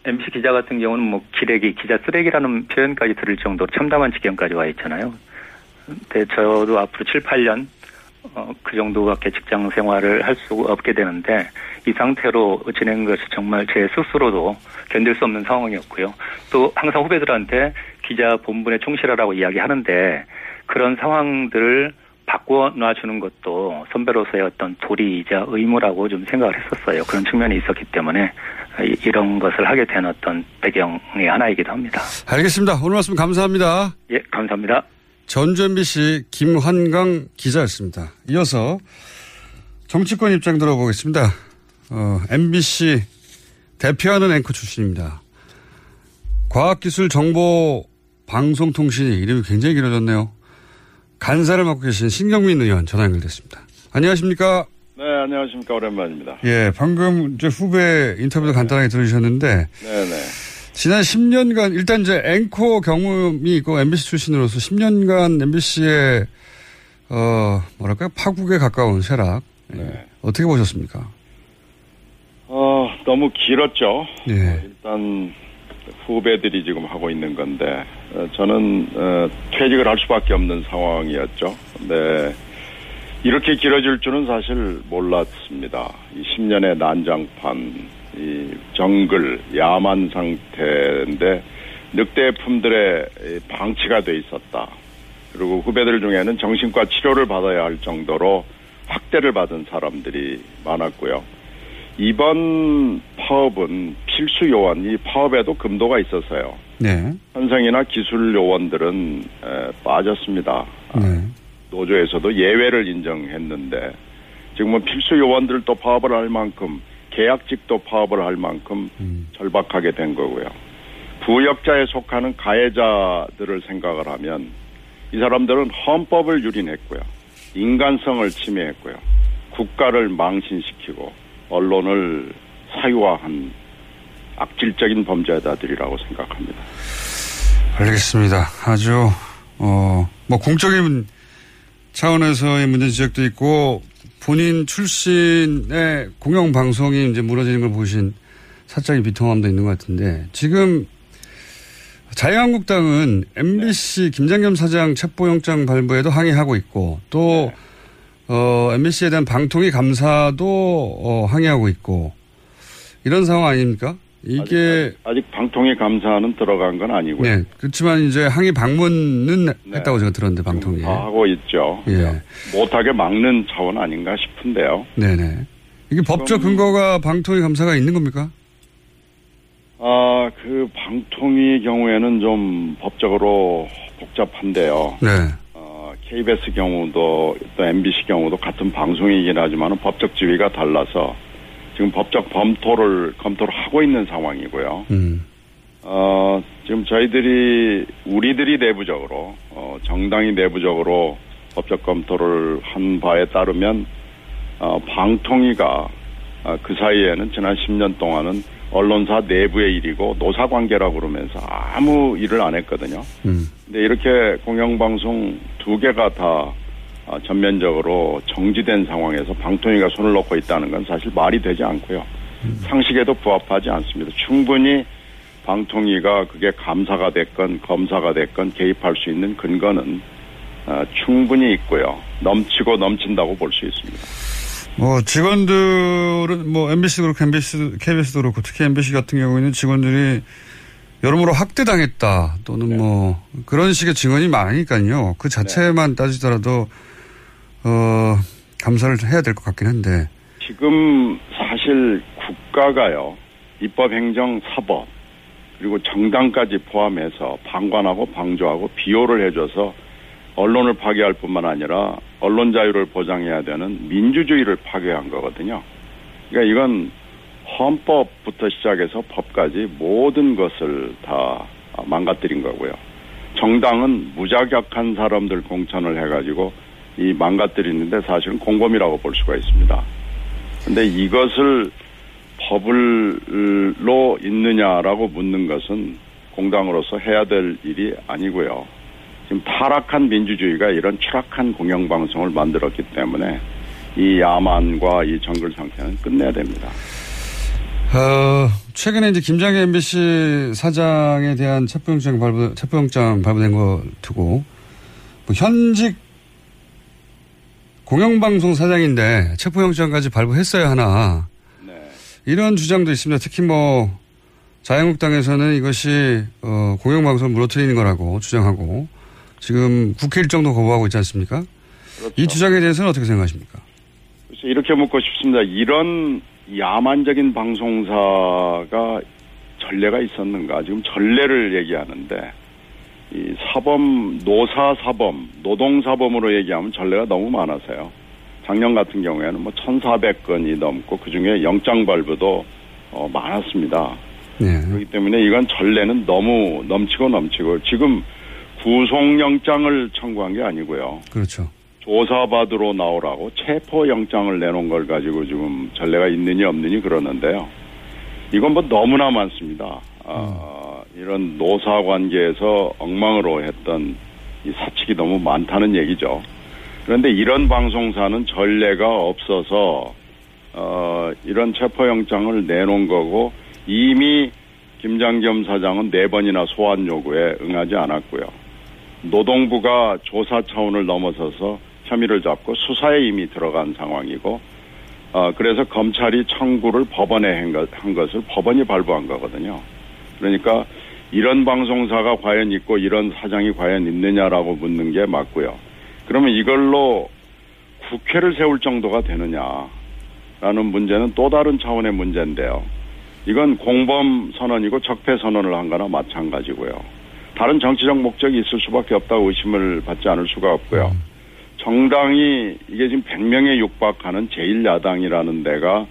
S10: MBC 기자 같은 경우는 뭐 기레기, 기자 쓰레기라는 표현까지 들을 정도로 참담한 지경까지 와 있잖아요. 근데 저도 앞으로 7, 8년 어, 그 정도밖에 직장 생활을 할 수 없게 되는데 이 상태로 지낸 것이 정말 제 스스로도 견딜 수 없는 상황이었고요. 또 항상 후배들한테 기자 본분에 충실하라고 이야기하는데 그런 상황들을 바꿔놔주는 것도 선배로서의 어떤 도리이자 의무라고 좀 생각을 했었어요. 그런 측면이 있었기 때문에 이런 것을 하게 된 어떤 배경의 하나이기도 합니다.
S7: 알겠습니다. 오늘 말씀 감사합니다.
S10: 예, 감사합니다.
S7: 전주 MBC 김환강 기자였습니다. 이어서 정치권 입장 들어보겠습니다. 어, MBC 대표하는 앵커 출신입니다. 과학기술정보방송통신이 이름이 굉장히 길어졌네요. 간사를 맡고 계신 신경민 의원 전화 연결됐습니다. 안녕하십니까?
S11: 네, 안녕하십니까. 오랜만입니다.
S7: 예, 방금 이제 후배 인터뷰도 간단하게 들으셨는데.
S11: 네 네.
S7: 지난 10년간, 일단 이제 앵커 경험이 있고 MBC 출신으로서 10년간 MBC의, 어, 뭐랄까요. 파국에 가까운 쇠락. 네. 어떻게 보셨습니까?
S11: 어, 너무 길었죠.
S7: 예.
S11: 일단 후배들이 지금 하고 있는 건데, 어, 저는, 어, 퇴직을 할 수밖에 없는 상황이었죠. 네. 이렇게 길어질 줄은 사실 몰랐습니다. 이 10년의 난장판, 이 정글, 야만 상태인데 늑대품들의 방치가 돼 있었다. 그리고 후배들 중에는 정신과 치료를 받아야 할 정도로 학대를 받은 사람들이 많았고요. 이번 파업은 필수 요원, 이 파업에도 금도가 있어서요.
S7: 네.
S11: 현성이나 기술 요원들은 에, 빠졌습니다.
S7: 네.
S11: 노조에서도 예외를 인정했는데 지금은 필수 요원들도 파업을 할 만큼 계약직도 파업을 할 만큼 절박하게 된 거고요. 부역자에 속하는 가해자들을 생각을 하면 이 사람들은 헌법을 유린했고요. 인간성을 침해했고요. 국가를 망신시키고 언론을 사유화한 악질적인 범죄자들이라고 생각합니다.
S7: 알겠습니다. 아주, 어, 뭐 공적인 차원에서의 문제 지적도 있고 본인 출신의 공영 방송이 이제 무너지는 걸 보신 사적인 비통함도 있는 것 같은데 지금 자유한국당은 MBC 김장겸 사장 첩보영장 발부에도 항의하고 있고 또 어, MBC에 대한 방통위 감사도 어, 항의하고 있고 이런 상황 아닙니까? 이게
S11: 아직, 아직 방통위 감사는 들어간 건 아니고요.
S7: 네, 그렇지만 이제 항의 방문은 했다고 제가 들었는데 방통위에
S11: 다 하고 있죠.
S7: 예.
S11: 못하게 막는 차원 아닌가 싶은데요.
S7: 네네. 이게 법적 근거가 방통위 감사가 있는 겁니까?
S11: 아, 그 방통위 경우에는 좀 법적으로 복잡한데요.
S7: 네.
S11: 어, KBS 경우도 또 MBC 경우도 같은 방송이긴 하지만 법적 지위가 달라서 지금 법적 검토를 검토를 하고 있는 상황이고요.
S7: 음.
S11: 어, 지금 저희들이 우리들이 내부적으로 어, 정당이 내부적으로 법적 검토를 한 바에 따르면 어, 방통위가 어, 그 사이에는 지난 10년 동안은 언론사 내부의 일이고 노사 관계라고 그러면서 아무 일을 안 했거든요.
S7: 음.
S11: 근데 이렇게 공영방송 두 개가 다 어, 전면적으로 정지된 상황에서 방통위가 손을 놓고 있다는 건 사실 말이 되지 않고요. 상식에도 부합하지 않습니다. 충분히 방통위가 그게 감사가 됐건 검사가 됐건 개입할 수 있는 근거는 어, 충분히 있고요. 넘치고 넘친다고 볼 수 있습니다.
S7: 뭐 직원들은 뭐 MBC도 그렇고 MBC, KBS도 그렇고 특히 MBC 같은 경우에는 직원들이 여러모로 학대당했다 또는 뭐 그런 식의 증언이 많으니까요. 그 자체만 따지더라도 어 감사를 해야 될 것 같긴 한데
S11: 지금 사실 국가가요 입법, 행정, 사법 그리고 정당까지 포함해서 방관하고 방조하고 비호를 해줘서 언론을 파괴할 뿐만 아니라 언론 자유를 보장해야 되는 민주주의를 파괴한 거거든요. 그러니까 이건 헌법부터 시작해서 법까지 모든 것을 다 망가뜨린 거고요. 정당은 무자격한 사람들 공천을 해가지고 이 망가뜨리는데 사실은 공범이라고 볼 수가 있습니다. 근데 이것을 법을로 있느냐라고 묻는 것은 공당으로서 해야 될 일이 아니고요. 지금 타락한 민주주의가 이런 추락한 공영방송을 만들었기 때문에 이 야만과 이 정글 상태는 끝내야 됩니다.
S7: 어, 최근에 이제 김장애 MBC 사장에 대한 체포영장 발부, 체포영장 발부된 거 두고, 뭐 현직 공영방송 사장인데 체포영장까지 발부했어야 하나. 이런 주장도 있습니다. 특히 뭐, 자유한국당에서는 이것이, 어, 공영방송을 무너뜨리는 거라고 주장하고, 지금 국회 일정도 거부하고 있지 않습니까? 이 주장에 대해서는 어떻게 생각하십니까?
S11: 그래서 이렇게 묻고 싶습니다. 이런 야만적인 방송사가 전례가 있었는가? 지금 전례를 얘기하는데 이 사범 노사 사범 노동 사범으로 얘기하면 전례가 너무 많아서요. 작년 같은 경우에는 뭐 1,400건이 넘고 그 중에 영장 발부도 어, 많았습니다.
S7: 네.
S11: 그렇기 때문에 이건 전례는 너무 넘치고 넘치고 지금 구속영장을 청구한 게 아니고요.
S7: 그렇죠.
S11: 조사받으러 나오라고 체포영장을 내놓은 걸 가지고 지금 전례가 있느니 없느니 그러는데요. 이건 뭐 너무나 많습니다. 아, 이런 노사 관계에서 엉망으로 했던 이 사칙이 너무 많다는 얘기죠. 그런데 이런 방송사는 전례가 없어서 어, 이런 체포영장을 내놓은 거고 이미 김장겸 사장은 네 번이나 소환 요구에 응하지 않았고요. 노동부가 조사 차원을 넘어서서 혐의를 잡고 수사에 이미 들어간 상황이고 어, 그래서 검찰이 청구를 법원에 한, 것, 한 것을 법원이 발부한 거거든요. 그러니까 이런 방송사가 과연 있고 이런 사장이 과연 있느냐라고 묻는 게 맞고요. 그러면 이걸로 국회를 세울 정도가 되느냐라는 문제는 또 다른 차원의 문제인데요. 이건 공범 선언이고 적폐 선언을 한 거나 마찬가지고요. 다른 정치적 목적이 있을 수밖에 없다고 의심을 받지 않을 수가 없고요. 정당이 이게 지금 100명에 육박하는 제1야당이라는 데가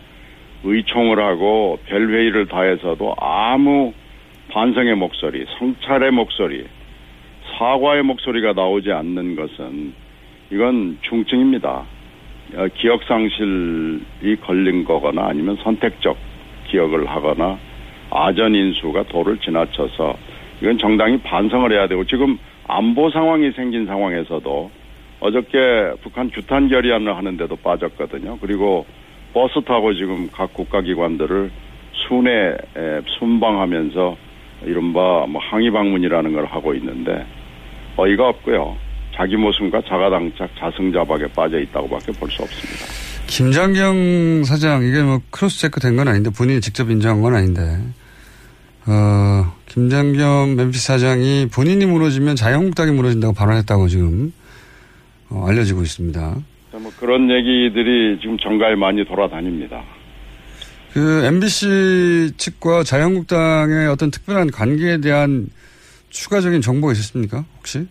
S11: 의총을 하고 별회의를 다해서도 아무 반성의 목소리, 성찰의 목소리, 사과의 목소리가 나오지 않는 것은 이건 중증입니다. 어, 기억상실이 걸린 거거나 아니면 선택적 기억을 하거나 아전 인수가 도를 지나쳐서 이건 정당이 반성을 해야 되고 지금 안보 상황이 생긴 상황에서도 어저께 북한 규탄 결의안을 하는데도 빠졌거든요. 그리고 버스 타고 지금 각 국가기관들을 순회 순방하면서 이른바 뭐 항의 방문이라는 걸 하고 있는데 어이가 없고요. 자기모순과 자가당착 자승자박에 빠져 있다고밖에 볼 수 없습니다.
S7: 김장겸 사장 이게 뭐 cross check 된 건 아닌데 본인이 직접 인정한 건 아닌데 어, 김장겸 MBC 사장이 본인이 무너지면 자유한국당이 무너진다고 발언했다고 지금 어, 알려지고 있습니다.
S11: 뭐 그런 얘기들이 지금 정가에 많이 돌아다닙니다.
S7: 그 MBC 측과 자유한국당의 어떤 특별한 관계에 대한 추가적인 정보가 있었습니까? 혹시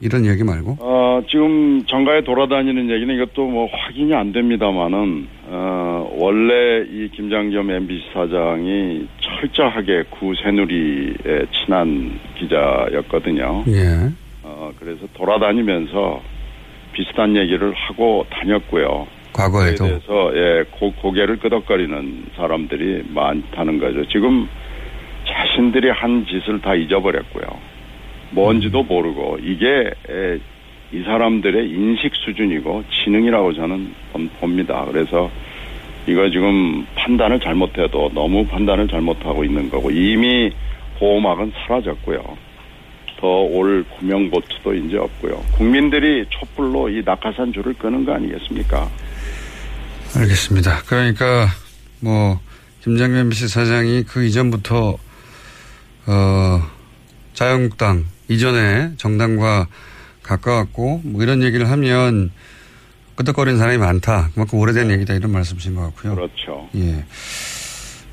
S7: 이런 얘기 말고?
S11: 어, 지금 정가에 돌아다니는 얘기는 이것도 뭐 확인이 안 됩니다만은 어, 원래 이 김장겸 MBC 사장이 철저하게 구새누리에 친한 기자였거든요.
S7: 예.
S11: 어, 그래서 돌아다니면서 비슷한 얘기를 하고 다녔고요.
S7: 과거에도.
S11: 대해서 예, 고, 고개를 끄덕거리는 사람들이 많다는 거죠. 지금 자신들이 한 짓을 다 잊어버렸고요. 뭔지도 모르고 이게 에, 이 사람들의 인식 수준이고 지능이라고 저는 봅니다. 그래서 이거 지금 판단을 잘못해도 너무 판단을 잘못하고 있는 거고 이미 보호막은 사라졌고요. 더 올 구명보트도 이제 없고요. 국민들이 촛불로 이 낙하산 줄을 끄는 거 아니겠습니까?
S7: 알겠습니다. 그러니까 뭐 김장겸 MBC 사장이 그 이전부터 어 자유한국당 이전에 정당과 가까웠고 뭐 이런 얘기를 하면 끄덕거리는 사람이 많다. 그만큼 오래된 얘기다 이런 말씀이신 것 같고요.
S11: 그렇죠.
S7: 예.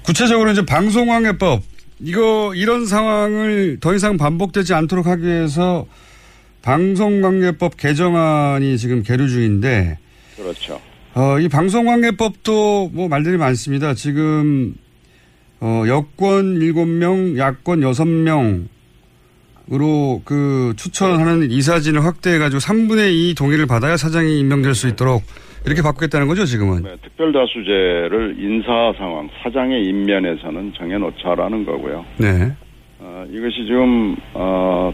S7: 구체적으로 이제 방송방해법 이거 이런 상황을 더 이상 반복되지 않도록 하기 위해서 방송관계법 개정안이 지금 계류 중인데
S11: 그렇죠.
S7: 어, 이 방송관계법도 뭐 말들이 많습니다. 지금 어, 여권 7명, 야권 6명으로 그 추천하는 이사진을 확대해가지고 3분의 2 동의를 받아야 사장이 임명될 수 있도록 이렇게 바꾸겠다는 거죠, 지금은.
S11: 네, 특별다수제를 인사 상황, 사장의 인면에서는 정해놓자라는 거고요.
S7: 네.
S11: 어, 이것이 지금 어,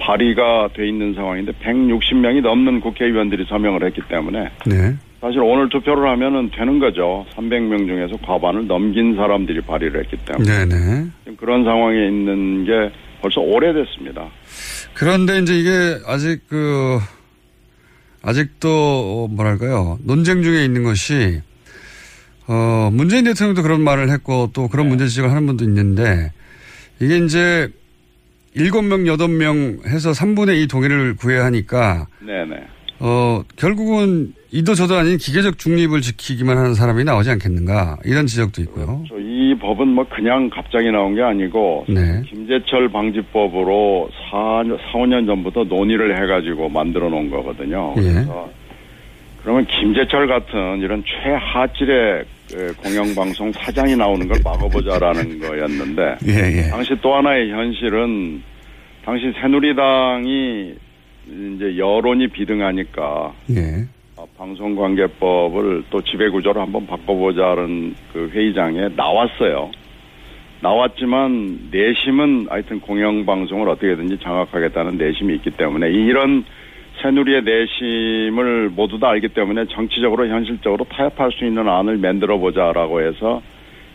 S11: 발의가 돼 있는 상황인데 160명이 넘는 국회의원들이 서명을 했기 때문에
S7: 네.
S11: 사실 오늘 투표를 하면은 되는 거죠. 300명 중에서 과반을 넘긴 사람들이 발의를 했기 때문에
S7: 네네.
S11: 지금 그런 상황에 있는 게 벌써 오래됐습니다.
S7: 그런데 이제 이게 아직 그, 아직도 어, 뭐랄까요. 논쟁 중에 있는 것이, 어, 문재인 대통령도 그런 말을 했고 또 그런 문제 지적을 하는 분도 있는데 이게 이제 일곱 명 여덟 명 해서 3분의 2 동의를 구해야 하니까
S11: 네네.
S7: 어, 결국은 이도 저도 아닌 기계적 중립을 지키기만 하는 사람이 나오지 않겠는가 이런 지적도 있고요.
S11: 저이 법은 뭐 그냥 갑자기 나온 게 아니고
S7: 네.
S11: 김재철 방지법으로 4, 4, 5년 전부터 논의를 해가지고 만들어 놓은 거거든요.
S7: 예.
S11: 그래서 그러면 김재철 같은 이런 최하질의 그 공영방송 사장이 나오는 걸 막아보자라는 거였는데
S7: 예, 예.
S11: 당시 또 하나의 현실은 당시 새누리당이 이제 여론이 비등하니까
S7: 예.
S11: 어, 방송관계법을 또 지배구조를 한번 바꿔보자는 그 회의장에 나왔어요. 나왔지만 내심은 하여튼 공영방송을 어떻게든지 장악하겠다는 내심이 있기 때문에 이런 새누리의 내심을 모두 다 알기 때문에 정치적으로 현실적으로 타협할 수 있는 안을 만들어 보자라고 해서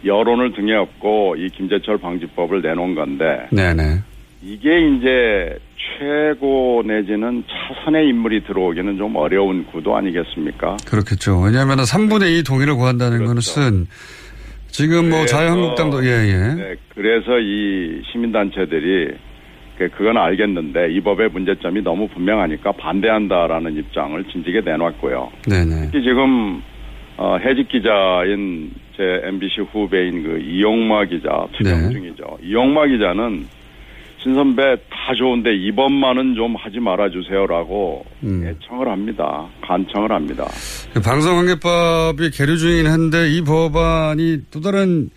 S11: 여론을 등에 업고 이 김재철 방지법을 내놓은 건데
S7: 네네.
S11: 이게 이제 최고 내지는 차선의 인물이 들어오기는 좀 어려운 구도 아니겠습니까?
S7: 그렇겠죠. 왜냐하면 3분의 2 동의를 구한다는 것은 지금 뭐 자유한국당도 예, 예.
S11: 네, 그래서 이 시민단체들이 그- 그건 알겠는데 이 법의 문제점이 너무 분명하니까 반대한다라는 입장을 진지게 내놨고요.
S7: 네네.
S11: 특히 지금 어, 해직 기자인 제 MBC 후배인 그 이용마 기자 투명
S7: 네.
S11: 중이죠. 이용마 기자는 신 선배 다 좋은데 이번만은 좀 하지 말아주세요라고
S7: 음.
S11: 애청을 합니다. 간청을 합니다.
S7: 그 방송관계법이 계류 중이긴 한데 이 법안이 또 다른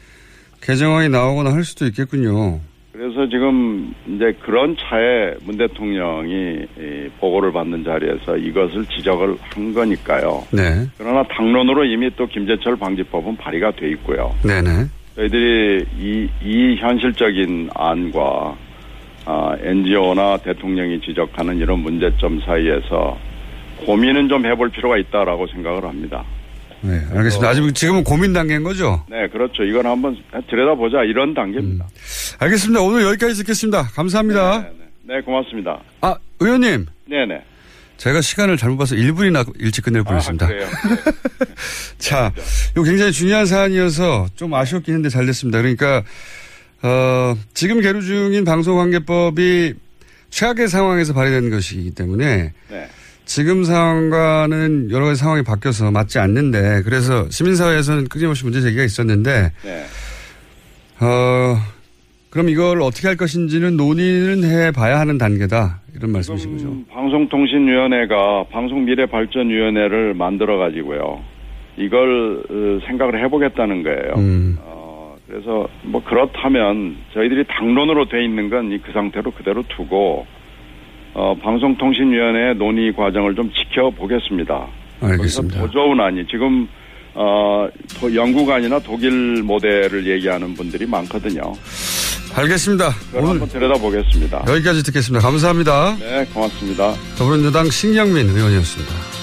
S7: 개정안이 나오거나 할 수도 있겠군요.
S11: 그래서 지금 이제 그런 차에 문 대통령이 이 보고를 받는 자리에서 이것을 지적을 한 거니까요.
S7: 네.
S11: 그러나 당론으로 이미 또 김재철 방지법은 발의가 돼 있고요.
S7: 네네.
S11: 저희들이 이, 이 현실적인 안과 아, NGO나 대통령이 지적하는 이런 문제점 사이에서 고민은 좀 해볼 필요가 있다라고 생각을 합니다.
S7: 네, 알겠습니다. 아직 지금은 고민 단계인 거죠?
S11: 네, 그렇죠. 이건 한번 들여다보자 이런 단계입니다.
S7: 알겠습니다. 오늘 여기까지 듣겠습니다. 감사합니다.
S11: 네, 고맙습니다.
S7: 아, 의원님.
S11: 네네.
S7: 제가 시간을 잘못 봐서 1분이나 일찍 끝낼 뻔했습니다.
S11: 아, 그래요.
S7: 자, 이거 굉장히 중요한 사안이어서 좀 아쉬웠긴 했는데 잘 됐습니다. 그러니까, 어, 지금 계류 중인 방송관계법이 최악의 상황에서 발의된 것이기 때문에
S11: 네.
S7: 지금 상황과는 여러 가지 상황이 바뀌어서 맞지 않는데 그래서 시민사회에서는 끊임없이 문제 제기가 있었는데
S11: 네.
S7: 어, 그럼 이걸 어떻게 할 것인지는 논의는 해봐야 하는 단계다 이런 말씀이신 거죠.
S11: 방송통신위원회가 방송미래발전위원회를 만들어 가지고요. 이걸 어, 생각을 해보겠다는 거예요.
S7: 음.
S11: 어, 그래서 뭐 그렇다면 저희들이 당론으로 돼 있는 건그 상태로 그대로 두고 어, 방송통신위원회 논의 과정을 좀 지켜보겠습니다.
S7: 알겠습니다.
S11: 거기서 더 좋은 안이 지금 어, 도- 영국안이나 독일 모델을 얘기하는 분들이 많거든요.
S7: 알겠습니다. 오늘
S11: 한번 들여다보겠습니다.
S7: 여기까지 듣겠습니다. 감사합니다.
S11: 네, 고맙습니다.
S7: 더불어민주당 신경민 의원이었습니다.